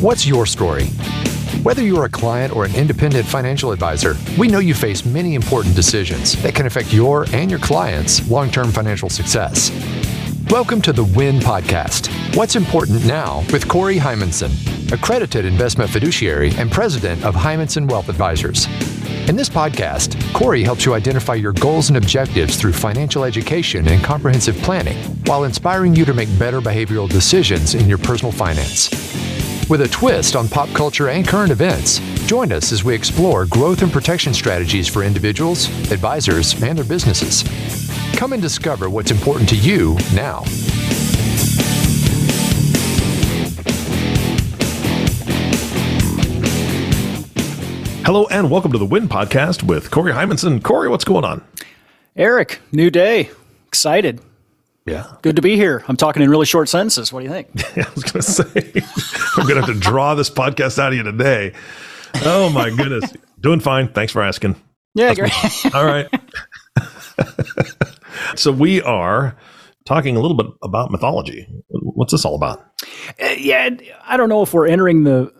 What's your story? Whether you're a client or an independent financial advisor, we know you face many important decisions that can affect your and your clients' long term financial success. Welcome to the WIN Podcast What's Important Now with Corey Heimensen, accredited investment fiduciary and president of Heimensen Wealth Advisors. In this podcast, Corey helps you identify your goals and objectives through financial education and comprehensive planning while inspiring you to make better behavioral decisions in your personal finance. With a twist on pop culture and current events, join us as we explore growth and protection strategies for individuals, advisors, and their businesses. Come and discover what's important to you now. Hello and welcome to the Win Podcast with Corey Heimensen. Corey, what's going on? Eric, new day. Excited. Yeah. Good to be here. I'm talking in really short sentences. What do you think? I was going to say, I'm going to have to draw this podcast out of you today. Oh, my goodness. Doing fine. Thanks for asking. Yeah, great. All right. so, we are talking a little bit about mythology. What's this all about? Uh, yeah, I don't know if we're entering the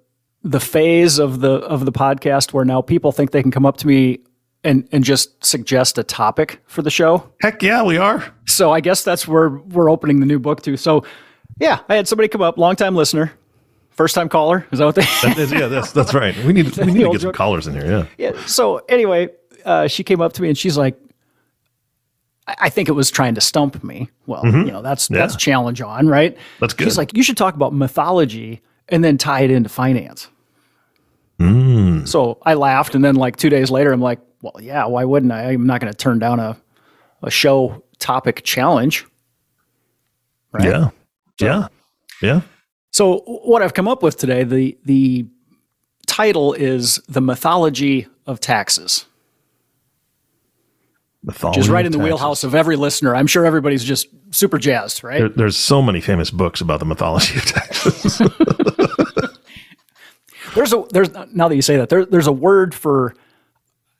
the phase of the of the podcast where now people think they can come up to me and and just suggest a topic for the show. Heck yeah, we are. So I guess that's where we're opening the new book to. So yeah, I had somebody come up, longtime listener, first time caller. Is that what they? That is, yeah, that's that's right. We need we need to get some callers in here. Yeah. Yeah. So anyway, uh, she came up to me and she's like, I, I think it was trying to stump me. Well, you know, that's that's challenge on, right? That's good. She's like, you should talk about mythology and then tie it into finance. Mm. So I laughed, and then like two days later, I'm like, well, yeah, why wouldn't I? I'm not going to turn down a a show topic challenge. Right. Yeah. Yeah. Yeah. So what I've come up with today, the the title is the mythology of taxes, Mythology which is right in the taxes. wheelhouse of every listener. I'm sure everybody's just super jazzed, right? There, there's so many famous books about the mythology of taxes. There's a there's now that you say that there, there's a word for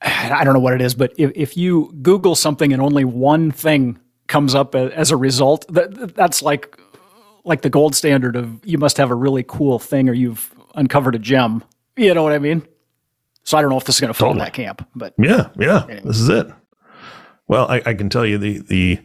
I don't know what it is, but if, if you Google something and only one thing comes up as a result, that that's like like the gold standard of you must have a really cool thing or you've uncovered a gem. You know what I mean? So I don't know if this is going to fall in that camp, but Yeah, yeah. This is it. Well, I, I can tell you the the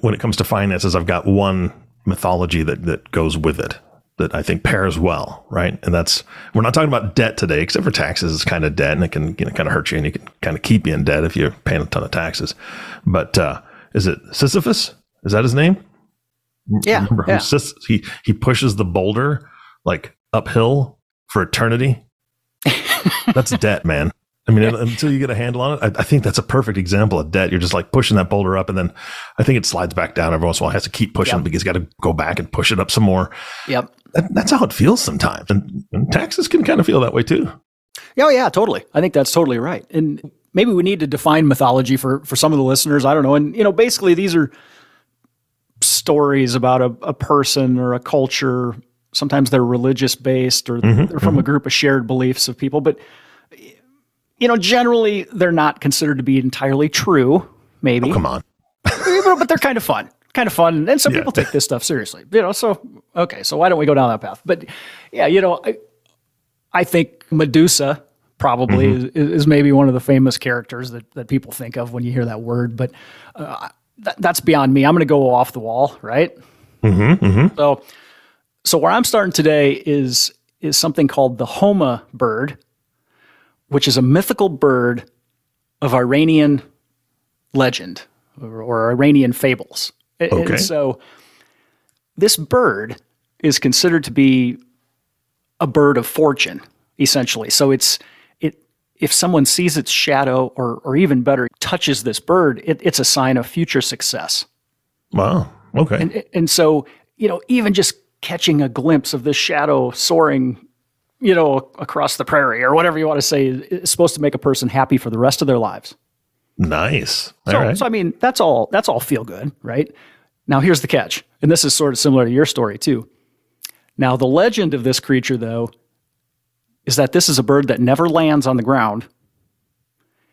when it comes to finances, I've got one mythology that that goes with it that I think pairs well, right? And that's we're not talking about debt today, except for taxes It's kind of debt, and it can you know kind of hurt you, and you can kind of keep you in debt if you're paying a ton of taxes. But uh, is it Sisyphus? Is that his name? yeah, Remember yeah. He he pushes the boulder like uphill for eternity. that's debt, man. I mean, until you get a handle on it, I, I think that's a perfect example of debt. You're just like pushing that boulder up, and then I think it slides back down every once in a while. It has to keep pushing Yep. because you got to go back and push it up some more. Yep. That, that's how it feels sometimes, and, and taxes can kind of feel that way too. Yeah, oh, yeah, totally. I think that's totally right. And maybe we need to define mythology for for some of the listeners. I don't know. And you know, basically these are stories about a, a person or a culture. Sometimes they're religious based or mm-hmm, they're from a mm-hmm. group of shared beliefs of people, but you know, generally they're not considered to be entirely true, maybe. Oh, come on, but they're kind of fun. Kind of fun. And some Yeah. people take this stuff seriously. You know, so okay, so why don't we go down that path? But yeah, you know, I, I think Medusa probably is, is maybe one of the famous characters that, that people think of when you hear that word. But uh, that, that's beyond me. I'm going to go off the wall, right? Mm-hmm, So, so where I'm starting today is is something called the Homa bird, which is a mythical bird of Iranian legend or, or Iranian fables. Okay. And so, this bird is considered to be a bird of fortune, essentially. So it's it if someone sees its shadow, or or even better, touches this bird, it, it's a sign of future success. wow, okay, And, and so, you know, even just catching a glimpse of this shadow soaring, you know, across the prairie or whatever you want to say is supposed to make a person happy for the rest of their lives. Nice. So, All right, so I mean, that's all, that's all feel good, right? Now, here's the catch. And this is sort of similar to your story, too. Now, the legend of this creature, though, is that this is a bird that never lands on the ground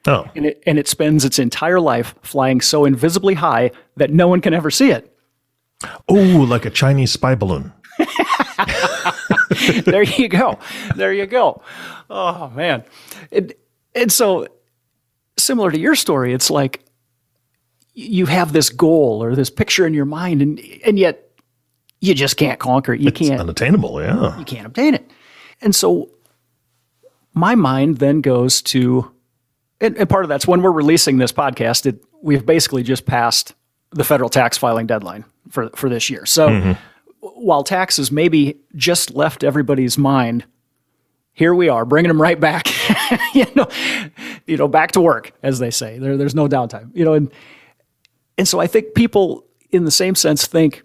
oh, and it, and it spends its entire life flying so invisibly high that no one can ever see it. oh, like a Chinese spy balloon. there you go. There you go. Oh man. And, and so similar to your story, it's like you have this goal or this picture in your mind and and yet you just can't conquer it. You It's can't unattainable. Yeah. you can't obtain it. And so my mind then goes to, and, and part of that's when we're releasing this podcast, it, we've basically just passed the federal tax filing deadline for, for this year. So mm-hmm. while taxes maybe just left everybody's mind, here we are bringing them right back, you know, you know, back to work, as they say. There, there's no downtime, you know, and and so I think people, in the same sense, think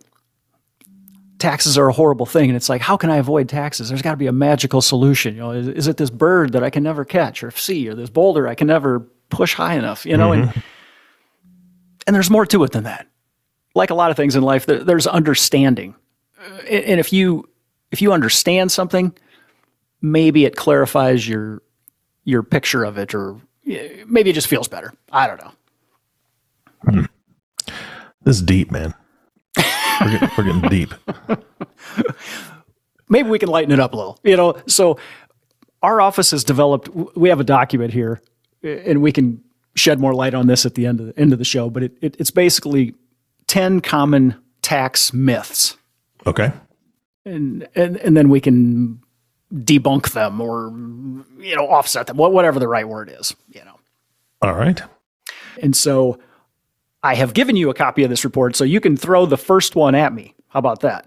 taxes are a horrible thing. And it's like, how can I avoid taxes? There's got to be a magical solution. You know, is, is it this bird that I can never catch or see, or this boulder I can never push high enough? You know, and mm-hmm. and there's more to it than that. Like a lot of things in life, there, there's understanding, and and if you if you understand something, maybe it clarifies your your picture of it, or maybe it just feels better. I don't know. Hmm. This is deep, man. We're getting, we're getting deep. maybe we can lighten it up a little. You know, so our office has developed. We have a document here, and we can shed more light on this at the end of the end of the show. But it, it it's basically ten common tax myths, Okay. and and and then we can debunk them or you know offset them, wha- whatever the right word is. You know, All right. and so. I have given you a copy of this report, so you can throw the first one at me. How about that?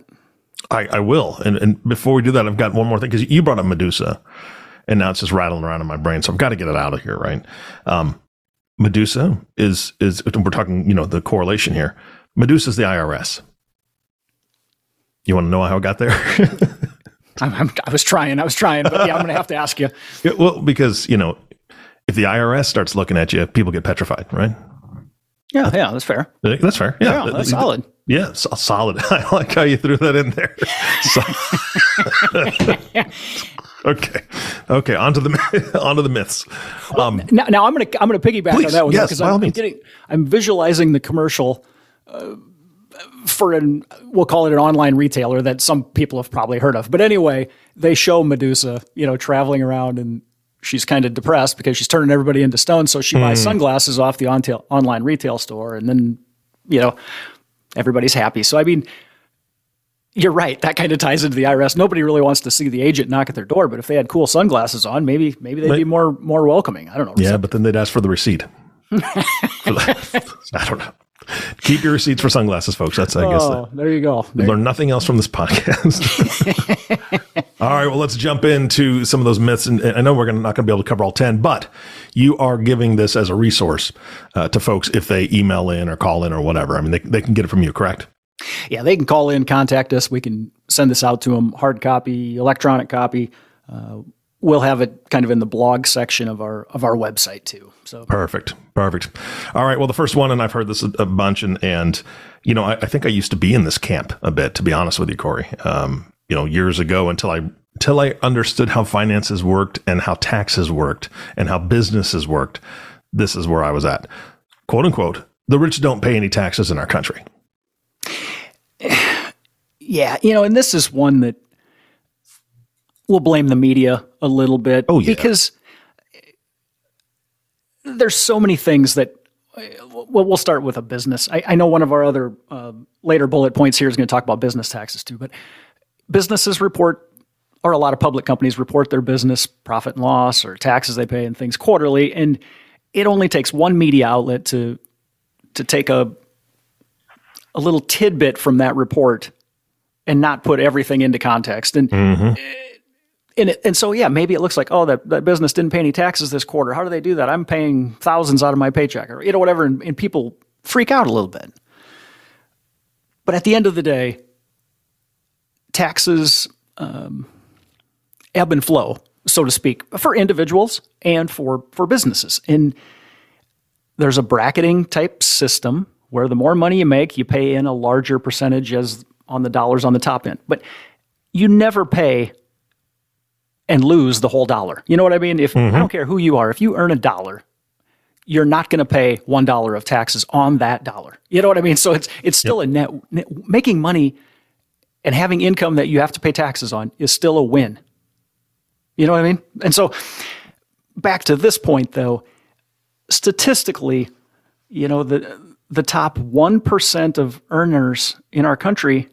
I, I will. And, and before we do that, I've got one more thing because you brought up Medusa and now it's just rattling around in my brain. So I've got to get it out of here, right? Um, Medusa is, is, we're talking, you know, the correlation here. Medusa is the IRS. You want to know how I got there? I'm, I'm, I was trying, I was trying, but yeah, I'm going to have to ask you. Yeah, well, because, you know, if the IRS starts looking at you, people get petrified, right? Yeah, yeah, that's fair. That's fair. Yeah, Yeah, that's solid. Yeah, so- solid. I like how you threw that in there. Okay, okay. Onto the onto the myths. Um, Now, now I'm gonna I'm gonna piggyback on that one yes, because by all I'm getting I'm visualizing the commercial uh, for an we'll call it an online retailer that some people have probably heard of. But anyway, they show Medusa, you know, traveling around and she's kind of depressed because she's turning everybody into stone. So she Hmm. buys sunglasses off the on- online retail store, and then you know everybody's happy. So I mean. You're right. That kind of ties into the IRS. Nobody really wants to see the agent knock at their door, but if they had cool sunglasses on, maybe maybe they'd be more more welcoming. I don't know. yeah, but then they'd ask for the receipt. I don't know. Keep your receipts for sunglasses, folks. That's I guess. the- Oh, there you go. We learn nothing else from this podcast. all right, well, let's jump into some of those myths. And and I know we're gonna, not going to be able to cover all 10, but you are giving this as a resource uh, to folks if they email in or call in or whatever. I mean, they, they can get it from you, correct? Yeah, they can call in, contact us. We can send this out to them, hard copy, electronic copy. Uh, we'll have it kind of in the blog section of our of our website too. So Perfect. Perfect. All right. Well, the first one, and I've heard this a, bunch, and, and you know, I, I think I used to be in this camp a bit, to be honest with you, Corey. Um, you know, years ago until I until I understood how finances worked and how taxes worked and how businesses worked. This is where I was at. Quote unquote, the rich don't pay any taxes in our country. yeah, you know, and this is one that we'll blame the media a little bit. Oh, yeah. because there's so many things that. Well, we'll start with a business. I, I know one of our other uh, later bullet points here is going to talk about business taxes too, but businesses report, or a lot of public companies report their business profit and loss or taxes they pay and things quarterly, and it only takes one media outlet to to take a a little tidbit from that report and not put everything into context. And and, it, and so yeah, maybe it looks like oh that, that business didn't pay any taxes this quarter. How do they do that? I'm paying thousands out of my paycheck or you know whatever, and, and people freak out a little bit. But at the end of the day, taxes um, ebb and flow, so to speak, for individuals and for for businesses. And there's a bracketing type system where the more money you make, you pay in a larger percentage as on the dollars on the top end. But you never pay and lose the whole dollar. You know what I mean? If I mm-hmm. don't care who you are, if you earn a dollar, you're not going to pay one dollar of taxes on that dollar. You know what I mean? So it's it's still a net, net making money and having income that you have to pay taxes on is still a win. You know what I mean? And so back to this point though, statistically, you know, the the top 1% of earners in our country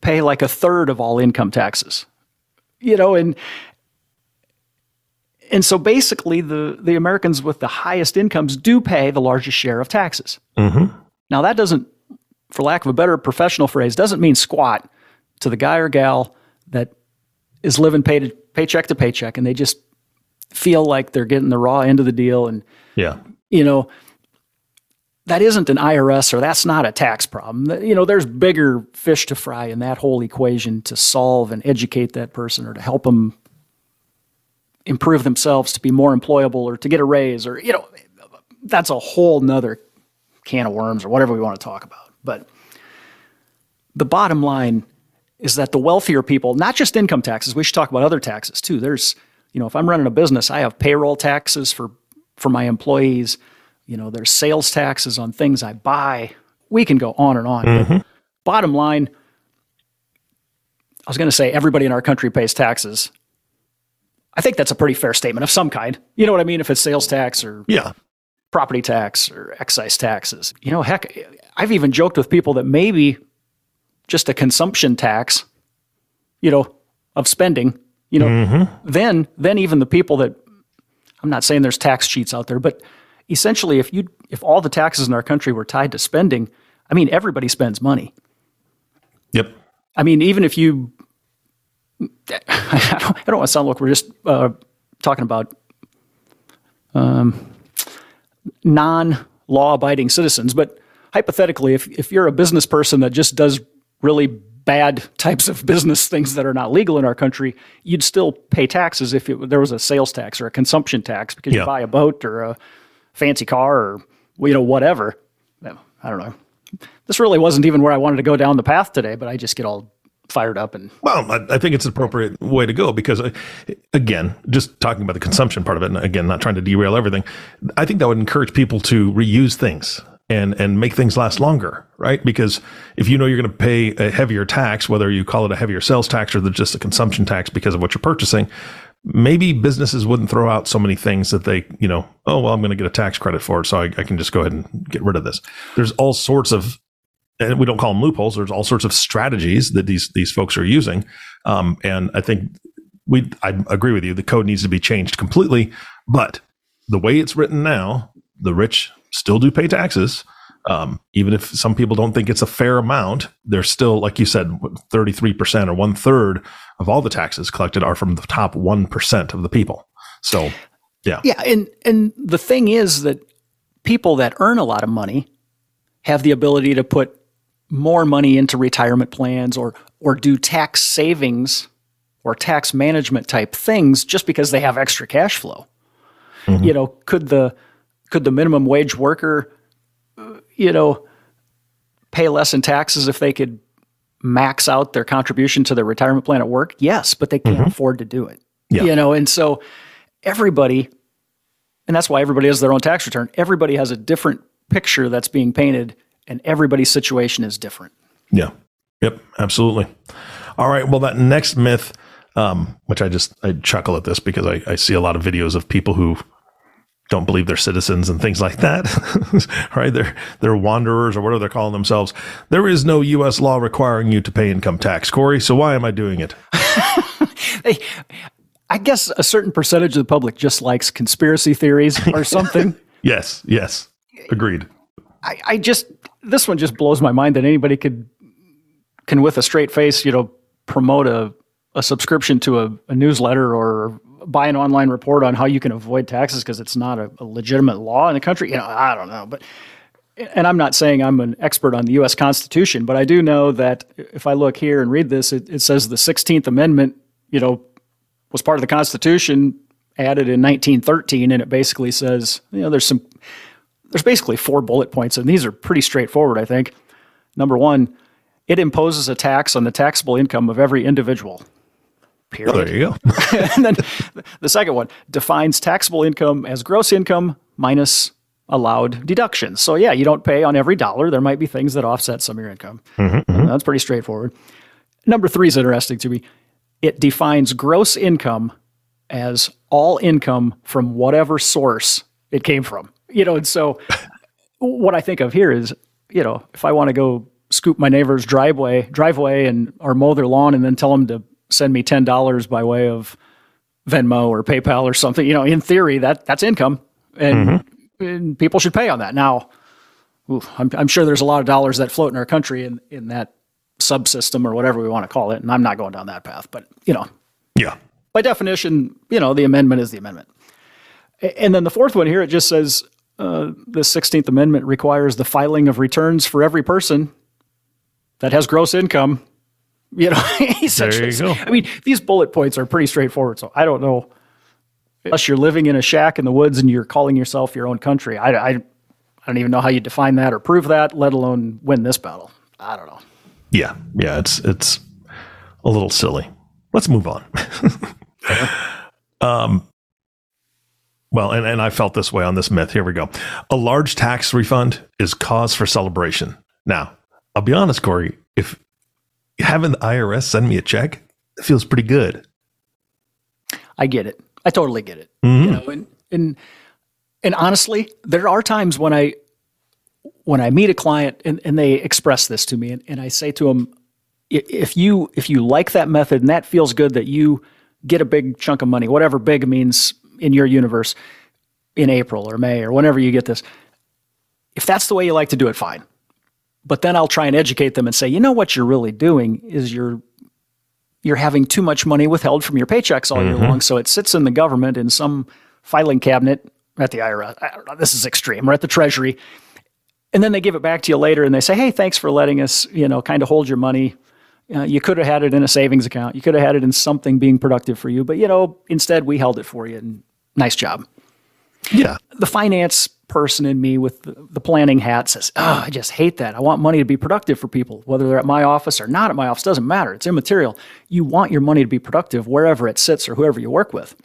pay like a third of all income taxes. You know, and and so basically the the Americans with the highest incomes do pay the largest share of taxes. Mm-hmm. Now that doesn't for lack of a better professional phrase, doesn't mean squat to the guy or gal that is living pay to, paycheck to paycheck and they just feel like they're getting the raw end of the deal. And, Yeah. you know, that isn't an IRS or that's not a tax problem. You know, there's bigger fish to fry in that whole equation to solve and educate that person or to help them improve themselves to be more employable or to get a raise or, you know, that's a whole nother can of worms or whatever we want to talk about. But the bottom line is that the wealthier people, not just income taxes, we should talk about other taxes too. There's, you know, if I'm running a business, I have payroll taxes for for my employees. You know, there's sales taxes on things I buy. We can go on and on. But bottom line, I was going to say everybody in our country pays taxes. I think that's a pretty fair statement of some kind. You know what I mean? If it's sales tax or Yeah. property tax or excise taxes. You know, heck, I've even joked with people that maybe just a consumption tax, you know, of spending, you know, mm-hmm. then then even the people that I'm not saying there's tax cheats out there, but essentially if you if all the taxes in our country were tied to spending, I mean everybody spends money. Yep. I mean, even if you, I don't, I don't want to sound like we're just uh, talking about um, non-law abiding citizens, but hypothetically, if if you're a business person that just does really bad types of business things that are not legal in our country, you'd still pay taxes if it, there was a sales tax or a consumption tax because Yeah. you buy a boat or a fancy car or you know whatever. I don't know. This really wasn't even where I wanted to go down the path today, but I just get all fired up and Well, I, I think it's an appropriate way to go because, uh, again, just talking about the consumption part of it, and again, not trying to derail everything, I think that would encourage people to reuse things and and make things last longer, right? Because if you know you're going to pay a heavier tax, whether you call it a heavier sales tax or just a consumption tax because of what you're purchasing, maybe businesses wouldn't throw out so many things that they, you know, oh well, I'm going to get a tax credit for it, so I, I can just go ahead and get rid of this. There's all sorts of and we don't call them loopholes. There's all sorts of strategies that these these folks are using, um, and I think we I agree with you. The code needs to be changed completely, but the way it's written now, the rich still do pay taxes. Um, even if some people don't think it's a fair amount, they're still, like you said, 33% or one third of all the taxes collected are from the top 1% of the people. So, yeah. Yeah, and and the thing is that people that earn a lot of money have the ability to put more money into retirement plans or or do tax savings or tax management type things just because they have extra cash flow. You know, could the could the minimum wage worker you know pay less in taxes if they could max out their contribution to their retirement plan at work? Yes, but they can't afford to do it. Yeah. You know, and so everybody and that's why everybody has their own tax return. Everybody has a different picture that's being painted, and everybody's situation is different. Yeah. Yep. Absolutely. All right. Well, that next myth, um, which I just I chuckle at this because I, I see a lot of videos of people who don't believe they're citizens and things like that. right? They're they're wanderers or whatever they're calling themselves. There is no U.S. law requiring you to pay income tax, Corey. So why am I doing it? I guess a certain percentage of the public just likes conspiracy theories or something. Yes. Yes. Agreed. I, I just this one just blows my mind that anybody could can with a straight face, you know, promote a, a subscription to a, a newsletter or buy an online report on how you can avoid taxes because it's not a, a legitimate law in the country. You know, I don't know, but and I'm not saying I'm an expert on the U.S. Constitution, but I do know that if I look here and read this, it, it says the 16th Amendment, you know, was part of the Constitution added in 1913, and it basically says, you know, there's some, there's basically four bullet points, and these are pretty straightforward, I think. Number one, it imposes a tax on the taxable income of every individual. Period. Oh, there you go. and then the second one defines taxable income as gross income minus allowed deductions. So yeah, you don't pay on every dollar. There might be things that offset some of your income. Uh, That's pretty straightforward. Number three is interesting to me. It defines gross income as all income from whatever source it came from. You know, and so what I think of here is, you know, if I want to go scoop my neighbor's driveway, driveway, and or mow their lawn, and then tell them to send me ten dollars by way of Venmo or PayPal or something, you know, in theory, that that's income, and, mm-hmm. and people should pay on that. Now, oof, I'm, I'm sure there's a lot of dollars that float in our country in in that subsystem or whatever we want to call it, and I'm not going down that path, but you know, yeah, by definition, you know, the amendment is the amendment. And then the fourth one here, it just says uh, the 16th Amendment requires the filing of returns for every person that has gross income. You know, there you go. I mean, these bullet points are pretty straightforward. So I don't know, unless you're living in a shack in the woods and you're calling yourself your own country. I, I, I don't even know how you define that or prove that, let alone win this battle. I don't know. Yeah, yeah, it's it's a little silly. Let's move on. um, well, and, and I felt this way on this myth. Here we go. A large tax refund is cause for celebration. Now, I'll be honest, Corey, if having the IRS send me a check, it feels pretty good. I get it. I totally get it. Mm-hmm. You know, and, and and honestly, there are times when I when I meet a client and, and they express this to me and, and I say to them, if you if you like that method and that feels good that you get a big chunk of money, whatever big means in your universe in April or May or whenever you get this. If that's the way you like to do it, fine. But then I'll try and educate them and say, you know what you're really doing is you're you're having too much money withheld from your paychecks all mm-hmm. year long, so it sits in the government in some filing cabinet at the IRS. I don't know, this is extreme, or at the Treasury, and then they give it back to you later, and they say, "Hey, thanks for letting us, you know, kind of hold your money uh, you could have had it in a savings account. You could have had it in something being productive for you, but you know, instead we held it for you. And nice job. Yeah. The finance person in me with the, the, planning hat says, "Oh, I just hate that. I want money to be productive for people, whether they're at my office or not at my office. Doesn't matter. It's immaterial. You want your money to be productive wherever it sits or whoever you work with.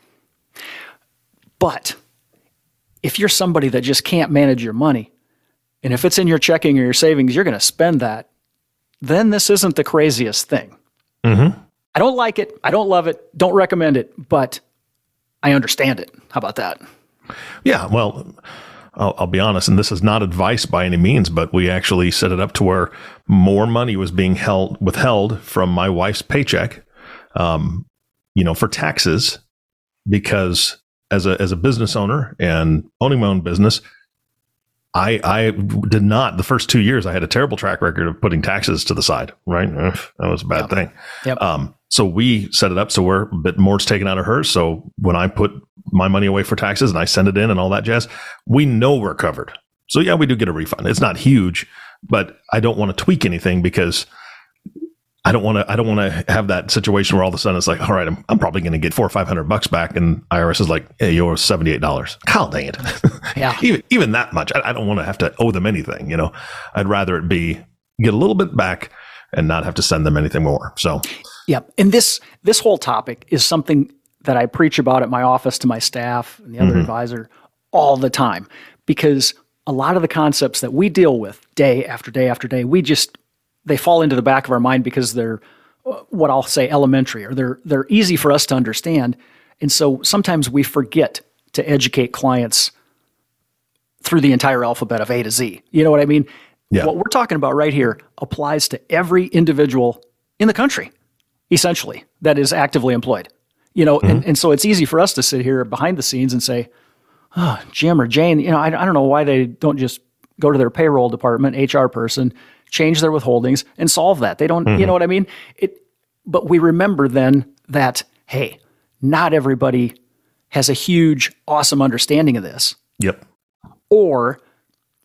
But if you're somebody that just can't manage your money, and if it's in your checking or your savings, you're going to spend that then this isn't the craziest thing. Mm-hmm. I don't like it. I don't love it. Don't recommend it, but I understand it. How about that? Yeah. Well, I'll, I'll, be honest, and this is not advice by any means, but we actually set it up to where more money was being held withheld from my wife's paycheck, um, you know, for taxes, because as a as a business owner and owning my own business, I, I did not the first two years. I had a terrible track record of putting taxes to the side. Right, that was a bad yep. thing. Yep. Um, so we set it up so we're a bit more taken out of hers. So when I put my money away for taxes and I send it in and all that jazz, we know we're covered. So yeah, we do get a refund. It's not huge, but I don't want to tweak anything because I don't want to. I don't want to have that situation where all of a sudden it's like, all right, I'm, I'm probably going to get four or five hundred bucks back, and IRS is like, hey, you're seventy eight dollars. God dang it! Yeah, even even that much, I, I don't want to have to owe them anything. You know, I'd rather it be get a little bit back and not have to send them anything more. So, yeah, and this this whole topic is something that I preach about at my office to my staff and the other mm-hmm. advisor all the time because a lot of the concepts that we deal with day after day after day, we just they fall into the back of our mind because they're uh, what I'll say elementary or they're they're easy for us to understand. And so sometimes we forget to educate clients through the entire alphabet of A to Z. You know what I mean? Yeah. What we're talking about right here applies to every individual in the country, essentially, that is actively employed. You know, mm-hmm. and, and so it's easy for us to sit here behind the scenes and say, oh, Jim or Jane, you know, I, I don't know why they don't just go to their payroll department, HR person, change their withholdings and solve that. They don't, mm-hmm. you know what I mean? It, but we remember then that, hey, not everybody has a huge, awesome understanding of this. Yep. Or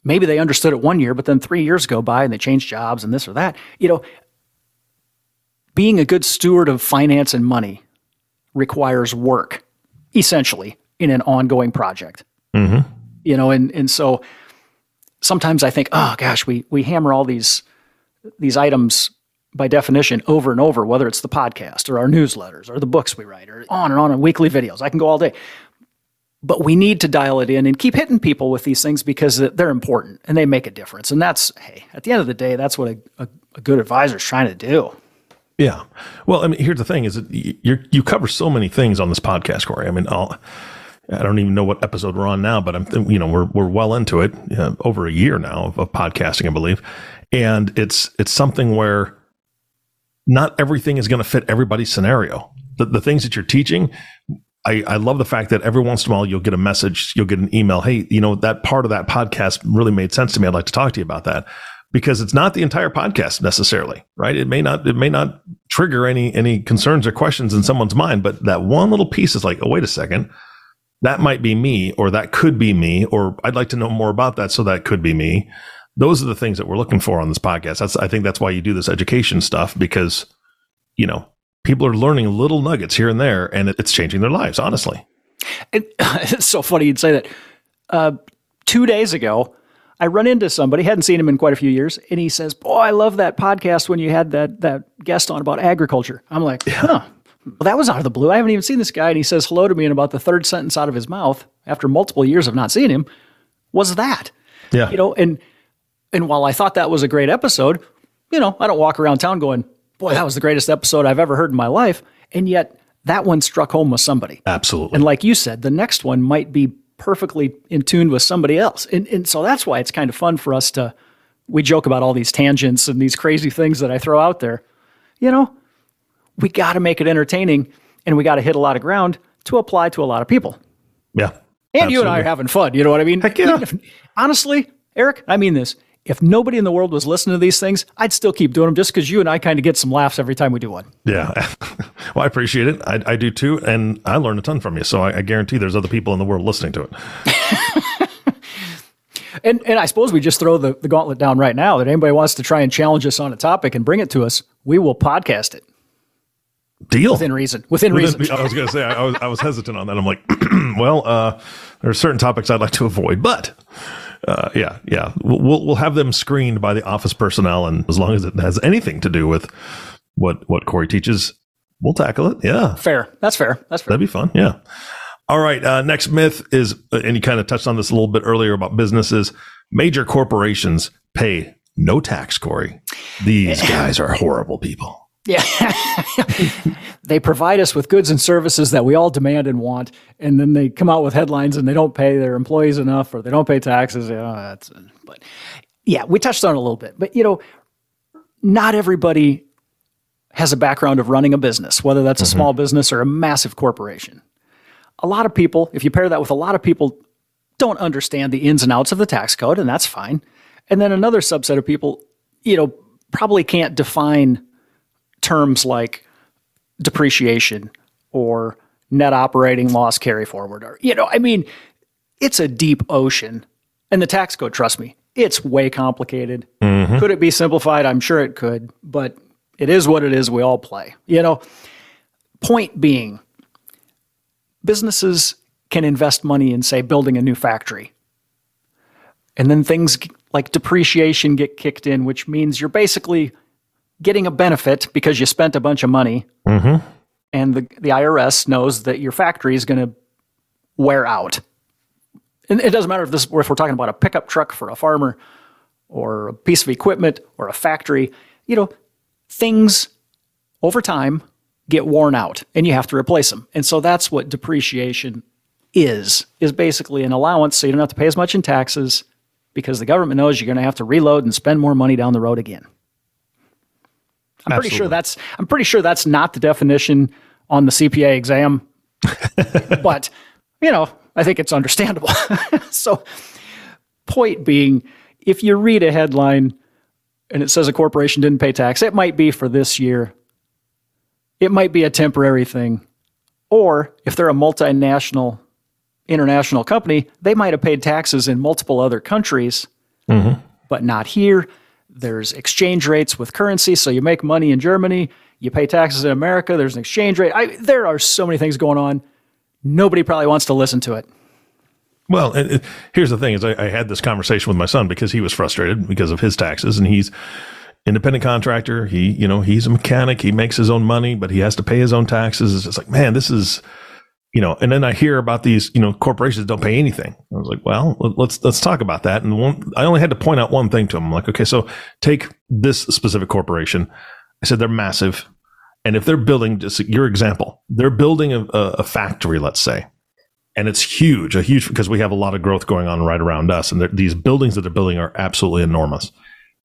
maybe they understood it one year, but then three years go by and they change jobs and this or that. You know, being a good steward of finance and money requires work, essentially, in an ongoing project. Mm-hmm. You know, and and so sometimes I think, oh gosh, we we hammer all these these items by definition over and over, whether it's the podcast or our newsletters or the books we write or on and on and weekly videos. I can go all day. But we need to dial it in and keep hitting people with these things because they're important and they make a difference. And that's, hey, at the end of the day, that's what a, a, a good advisor is trying to do. Yeah. Well, I mean, here's the thing: is that you you cover so many things on this podcast, Corey. I mean, I'll, I don't even know what episode we're on now, but I'm you know we're we're well into it, over a year now of, of podcasting, I believe, and it's it's something where not everything is going to fit everybody's scenario. The, the things that you're teaching, I, I love the fact that every once in a while you'll get a message, you'll get an email. Hey, you know, that part of that podcast really made sense to me. I'd like to talk to you about that because it's not the entire podcast necessarily, right? It may not, it may not trigger any, any concerns or questions in someone's mind, but that one little piece is like, oh, wait a second. That might be me, or that could be me, or I'd like to know more about that. So that could be me. Those are the things that we're looking for on this podcast. That's, I think that's why you do this education stuff because, you know, people are learning little nuggets here and there and it's changing their lives, honestly. It, it's so funny you'd say that. Uh, two days ago, I run into somebody, hadn't seen him in quite a few years, and he says, Boy, I love that podcast when you had that that guest on about agriculture. I'm like, huh. Well, that was out of the blue. I haven't even seen this guy. And he says hello to me, and about the third sentence out of his mouth, after multiple years of not seeing him, was that. Yeah. You know, and and while I thought that was a great episode, you know, I don't walk around town going, Boy, that was the greatest episode I've ever heard in my life. And yet that one struck home with somebody. Absolutely. And like you said, the next one might be perfectly in tune with somebody else. And, and so that's why it's kind of fun for us to, we joke about all these tangents and these crazy things that I throw out there. You know, we got to make it entertaining and we got to hit a lot of ground to apply to a lot of people. Yeah. And absolutely. you and I are having fun. You know what I mean? Heck yeah. If, honestly, Eric, I mean this. If nobody in the world was listening to these things, I'd still keep doing them just because you and I kind of get some laughs every time we do one. Yeah. well, I appreciate it. I, I, do too. And I learn a ton from you. So I, I guarantee there's other people in the world listening to it. and, and I suppose we just throw the, the gauntlet down right now that anybody wants to try and challenge us on a topic and bring it to us, we will podcast it. Deal within reason. Within, within reason. I was going to say I was I was hesitant on that. I'm like, well, uh, there are certain topics I'd like to avoid, but uh, yeah, yeah, we'll we'll have them screened by the office personnel, and as long as it has anything to do with what what Corey teaches, we'll tackle it. Yeah, fair. That's fair. That's fair. That'd be fun. Yeah. All right. Uh, next myth is, uh, and you kind of touched on this a little bit earlier about businesses. Major corporations pay no tax. Corey, these guys are horrible people. Yeah. they provide us with goods and services that we all demand and want, and then they come out with headlines and they don't pay their employees enough or they don't pay taxes. You know, that's, but yeah, we touched on it a little bit. But, you know, not everybody has a background of running a business, whether that's a mm-hmm. small business or a massive corporation. A lot of people, if you pair that with a lot of people, don't understand the ins and outs of the tax code, and that's fine. And then another subset of people, you know, probably can't define terms like depreciation or net operating loss carry forward or you know i mean it's a deep ocean. And the tax code trust me it's way complicated. Mm-hmm. could it be simplified? I'm sure it could but it is what it is. We all play you know. Point being businesses can invest money in say building a new factory. And then things like depreciation get kicked in which means you're basically getting a benefit because you spent a bunch of money, mm-hmm. and the the IRS knows that your factory is going to wear out. And it doesn't matter if this if we're talking about a pickup truck for a farmer, or a piece of equipment, or a factory. You know, things over time get worn out, and you have to replace them. And so that's what depreciation is is basically an allowance, so you don't have to pay as much in taxes because the government knows you're going to have to reload and spend more money down the road again. I'm Absolutely. pretty sure that's I'm pretty sure that's not the definition on the CPA exam. but, you know, I think it's understandable. so point being, if you read a headline and it says a corporation didn't pay tax, it might be for this year. It might be a temporary thing. Or if they're a multinational international company, they might have paid taxes in multiple other countries, mm-hmm. but not here. There's exchange rates with currency. So you make money in Germany, you pay taxes in America, there's an exchange rate. I, there are so many things going on. Nobody probably wants to listen to it. Well, it, it, here's the thing: is I, I, had this conversation with my son because he was frustrated because of his taxes, and he's independent contractor. He, you know, he's a mechanic. He makes his own money, but he has to pay his own taxes. It's like, man, this is you know, and then I hear about these, you know, corporations don't pay anything. I was like, well, let's let's talk about that. And one, I only had to point out one thing to him. I'm like, okay, so take this specific corporation. I said they're massive. And if they're building, just your example, they're building a, a factory, let's say, and it's huge, a huge because we have a lot of growth going on right around us, and these buildings that they're building are absolutely enormous.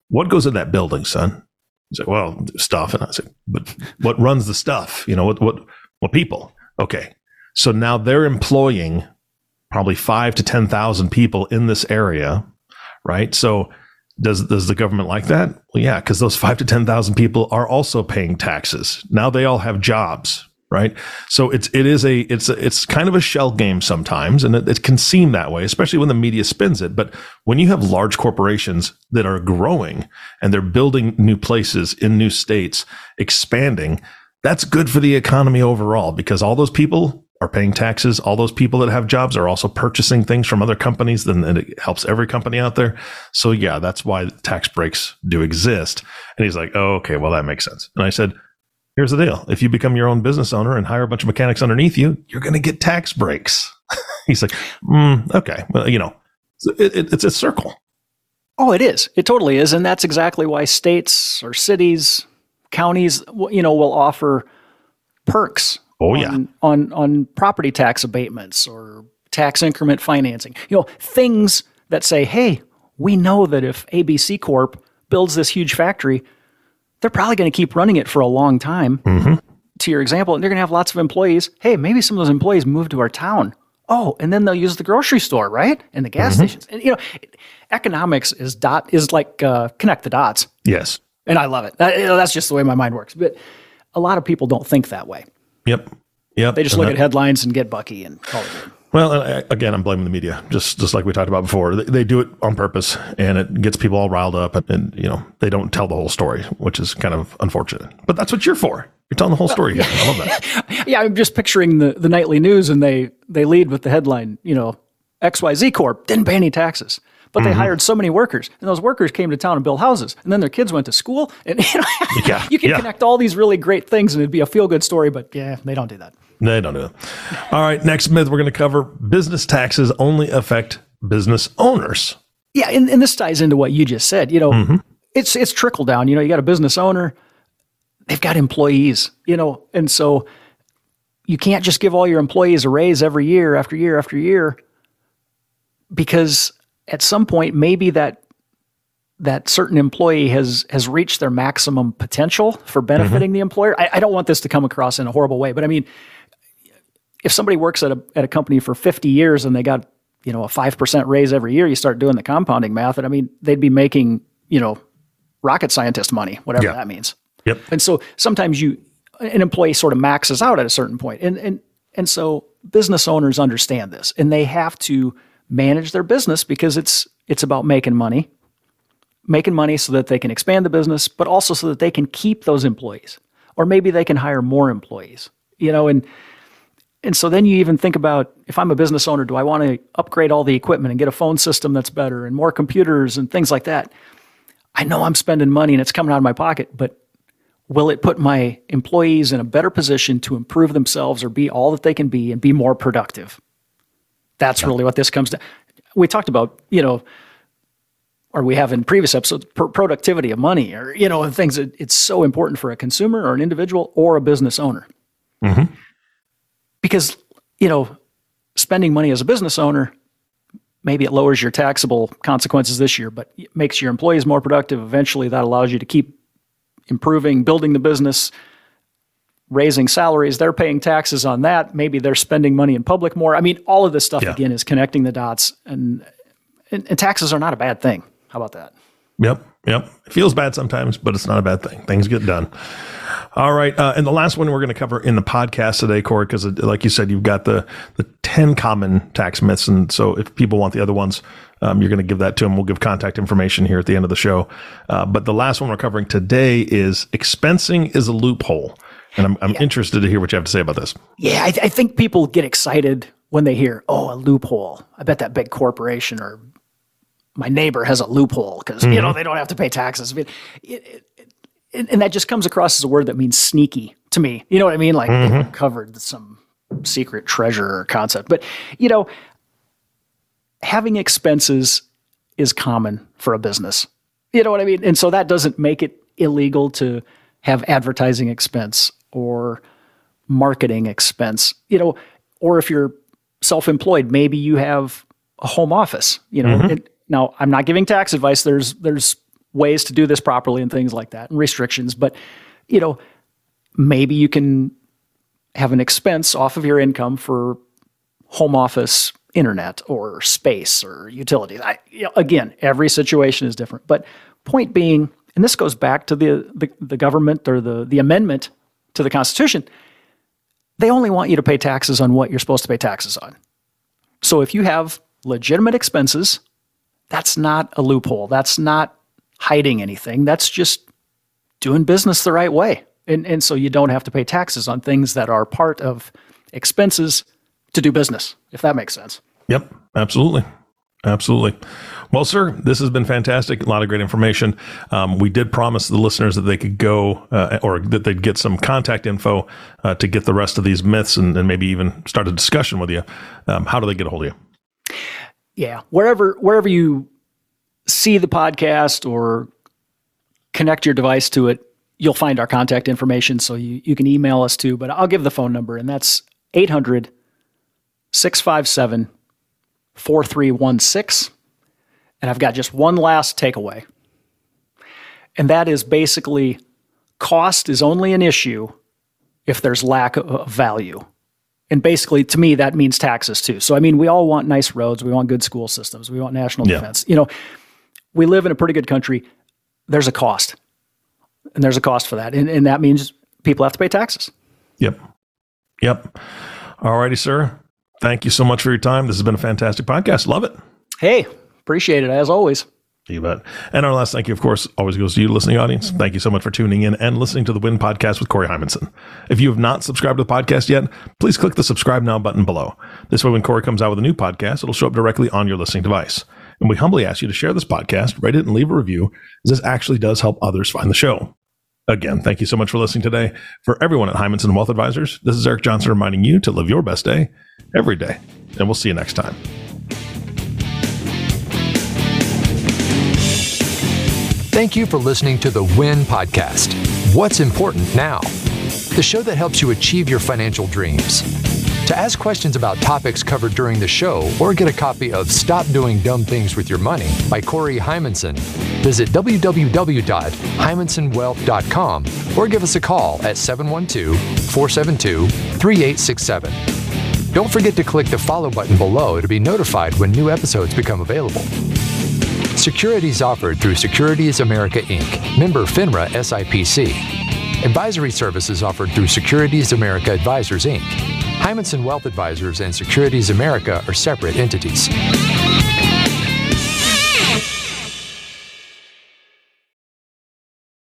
What goes in that building, son? He's like, well, stuff, and I said, but what runs the stuff? You know, what what what people? Okay, so now they're employing probably five to ten thousand people in this area, right? So does does the government like that? Well, yeah, because those five to ten thousand people are also paying taxes. Now they all have jobs, right? So it's it is a it's a, it's kind of a shell game sometimes, and it, it, can seem that way, especially when the media spins it. But when you have large corporations that are growing and they're building new places in new states, expanding, that's good for the economy overall because all those people are paying taxes. All those people that have jobs are also purchasing things from other companies. Then it helps every company out there. So yeah, that's why tax breaks do exist. And he's like, oh, okay, well that makes sense. And I said, here's the deal: if you become your own business owner and hire a bunch of mechanics underneath you, you're going to get tax breaks. he's like, mm, okay, well, you know, it, it, it's a circle. Oh, it is. It totally is, and that's exactly why states or cities, counties, you know, will offer perks Oh on, yeah. On on property tax abatements or tax increment financing. You know, things that say, "Hey, we know that if ABC Corp builds this huge factory, they're probably going to keep running it for a long time." Mm-hmm. To your example, and they're going to have lots of employees. Hey, maybe some of those employees move to our town. Oh, and then they'll use the grocery store, right? And the gas mm-hmm. stations. And you know, economics is dot is like uh, connect the dots. Yes. And I love it. That, you know, that's just the way my mind works. But a lot of people don't think that way. Yep. Yep. They just and look that, at headlines and get Bucky and call it good. Well, again, I'm blaming the media, just just like we talked about before. They, they, do it on purpose, and it gets people all riled up, and, and, you know they don't tell the whole story, which is kind of unfortunate. But that's what you're for. You're telling the whole story. Well, yeah. I love that. yeah, I'm just picturing the the nightly news, and they they lead with the headline, you know, XYZ Corp didn't pay any taxes but they mm-hmm. hired so many workers, and those workers came to town and built houses, and then their kids went to school, and you, know, yeah, you can yeah. connect all these really great things, and it'd be a feel good story. But yeah, they don't do that. They don't do that. All right, next myth we're going to cover: business taxes only affect business owners. Yeah, and, and this ties into what you just said. You know, mm-hmm. it's it's trickle down. You know, you got a business owner, they've got employees. You know, and so you can't just give all your employees a raise every year after year after year because at some point maybe that that certain employee has has reached their maximum potential for benefiting mm-hmm. the employer. I, I, don't want this to come across in a horrible way, but I mean, if somebody works at a at a company for 50 years and they got you know a five percent raise every year, you start doing the compounding math, and I mean they'd be making you know rocket scientist money, whatever yeah. that means. Yep. And so sometimes you an employee sort of maxes out at a certain point, and and and so business owners understand this, and they have to manage their business because it's it's about making money, making money so that they can expand the business, but also so that they can keep those employees, or maybe they can hire more employees. You know, and and so then you even think about if I'm a business owner, do I want to upgrade all the equipment and get a phone system that's better and more computers and things like that? I know I'm spending money and it's coming out of my pocket, but will it put my employees in a better position to improve themselves or be all that they can be and be more productive? That's yeah. really what this comes to. We talked about, you know, or we have in previous episodes, pr- productivity of money, or you know, things that it's so important for a consumer or an individual or a business owner. Mm-hmm. Because you know, spending money as a business owner, maybe it lowers your taxable consequences this year, but it makes your employees more productive. Eventually, that allows you to keep improving, building the business, raising salaries, they're paying taxes on that. Maybe they're spending money in public more. I mean, all of this stuff yeah. again is connecting the dots, and, and, and taxes are not a bad thing. How about that? Yep, yep. It feels bad sometimes, but it's not a bad thing. Things get done. All right, uh, and the last one we're going to cover in the podcast today, Corey, because like you said, you've got the the ten common tax myths, and so if people want the other ones, um, you're going to give that to them. We'll give contact information here at the end of the show. Uh, but the last one we're covering today is expensing is a loophole. And I'm, I'm yeah. interested to hear what you have to say about this. Yeah, I, th- I, think people get excited when they hear, oh, a loophole. I bet that big corporation or my neighbor has a loophole because, mm-hmm. you know, mm-hmm. they don't have to pay taxes. it, it, it, and that just comes across as a word that means sneaky to me. You know what I mean? Like mm-hmm. they covered some secret treasure or concept. But, you know, having expenses is common for a business. You know what I mean? And so that doesn't make it illegal to have advertising expense or marketing expense, you know, or if you're self-employed, maybe you have a home office, you know. Mm-hmm. It, now, I'm not giving tax advice. There's there's ways to do this properly and things like that and restrictions, but you know, maybe you can have an expense off of your income for home office internet or space or utilities. I, you know, again, every situation is different. But point being, and this goes back to the, the, the government or the, the amendment to the Constitution, they only want you to pay taxes on what you're supposed to pay taxes on. So if you have legitimate expenses, that's not a loophole. That's not hiding anything. That's just doing business the right way. And, and so you don't have to pay taxes on things that are part of expenses to do business, if that makes sense. Yep, absolutely. Absolutely. Well, sir, this has been fantastic. A lot of great information. Um, we did promise the listeners that they could go uh, or that they'd get some contact info uh, to get the rest of these myths and, and, maybe even start a discussion with you. Um, how do they get a hold of you? Yeah, wherever wherever you see the podcast or connect your device to it, you'll find our contact information. So you, you can email us too. But I'll give the phone number, and that's 800 657 4316. And I've got just one last takeaway. And that is basically cost is only an issue if there's lack of value. And basically, to me, that means taxes too. So, I mean, we all want nice roads, we want good school systems, we want national yeah. defense. You know, we live in a pretty good country. There's a cost, and there's a cost for that. And, and that means people have to pay taxes. Yep. Yep. All righty, sir. Thank you so much for your time. This has been a fantastic podcast. Love it. Hey, appreciate it as always. You bet. And our last thank you, of course, always goes to you, listening audience. Thank you so much for tuning in and listening to the Win Podcast with Corey Heimensen. If you have not subscribed to the podcast yet, please click the subscribe now button below. This way, when Corey comes out with a new podcast, it'll show up directly on your listening device. And we humbly ask you to share this podcast, rate it, and leave a review, as this actually does help others find the show. Again, thank you so much for listening today. For everyone at Heimensen Wealth Advisors, this is Eric Johnson reminding you to live your best day every day. And we'll see you next time. Thank you for listening to the WIN podcast. What's important now? The show that helps you achieve your financial dreams. To ask questions about topics covered during the show or get a copy of Stop Doing Dumb Things with Your Money by Corey Heimensen, visit www.heimensenwealth.com or give us a call at 712 472 3867. Don't forget to click the follow button below to be notified when new episodes become available. Securities offered through Securities America Inc., member FINRA SIPC. Advisory services offered through Securities America Advisors Inc. Heimensen Wealth Advisors and Securities America are separate entities.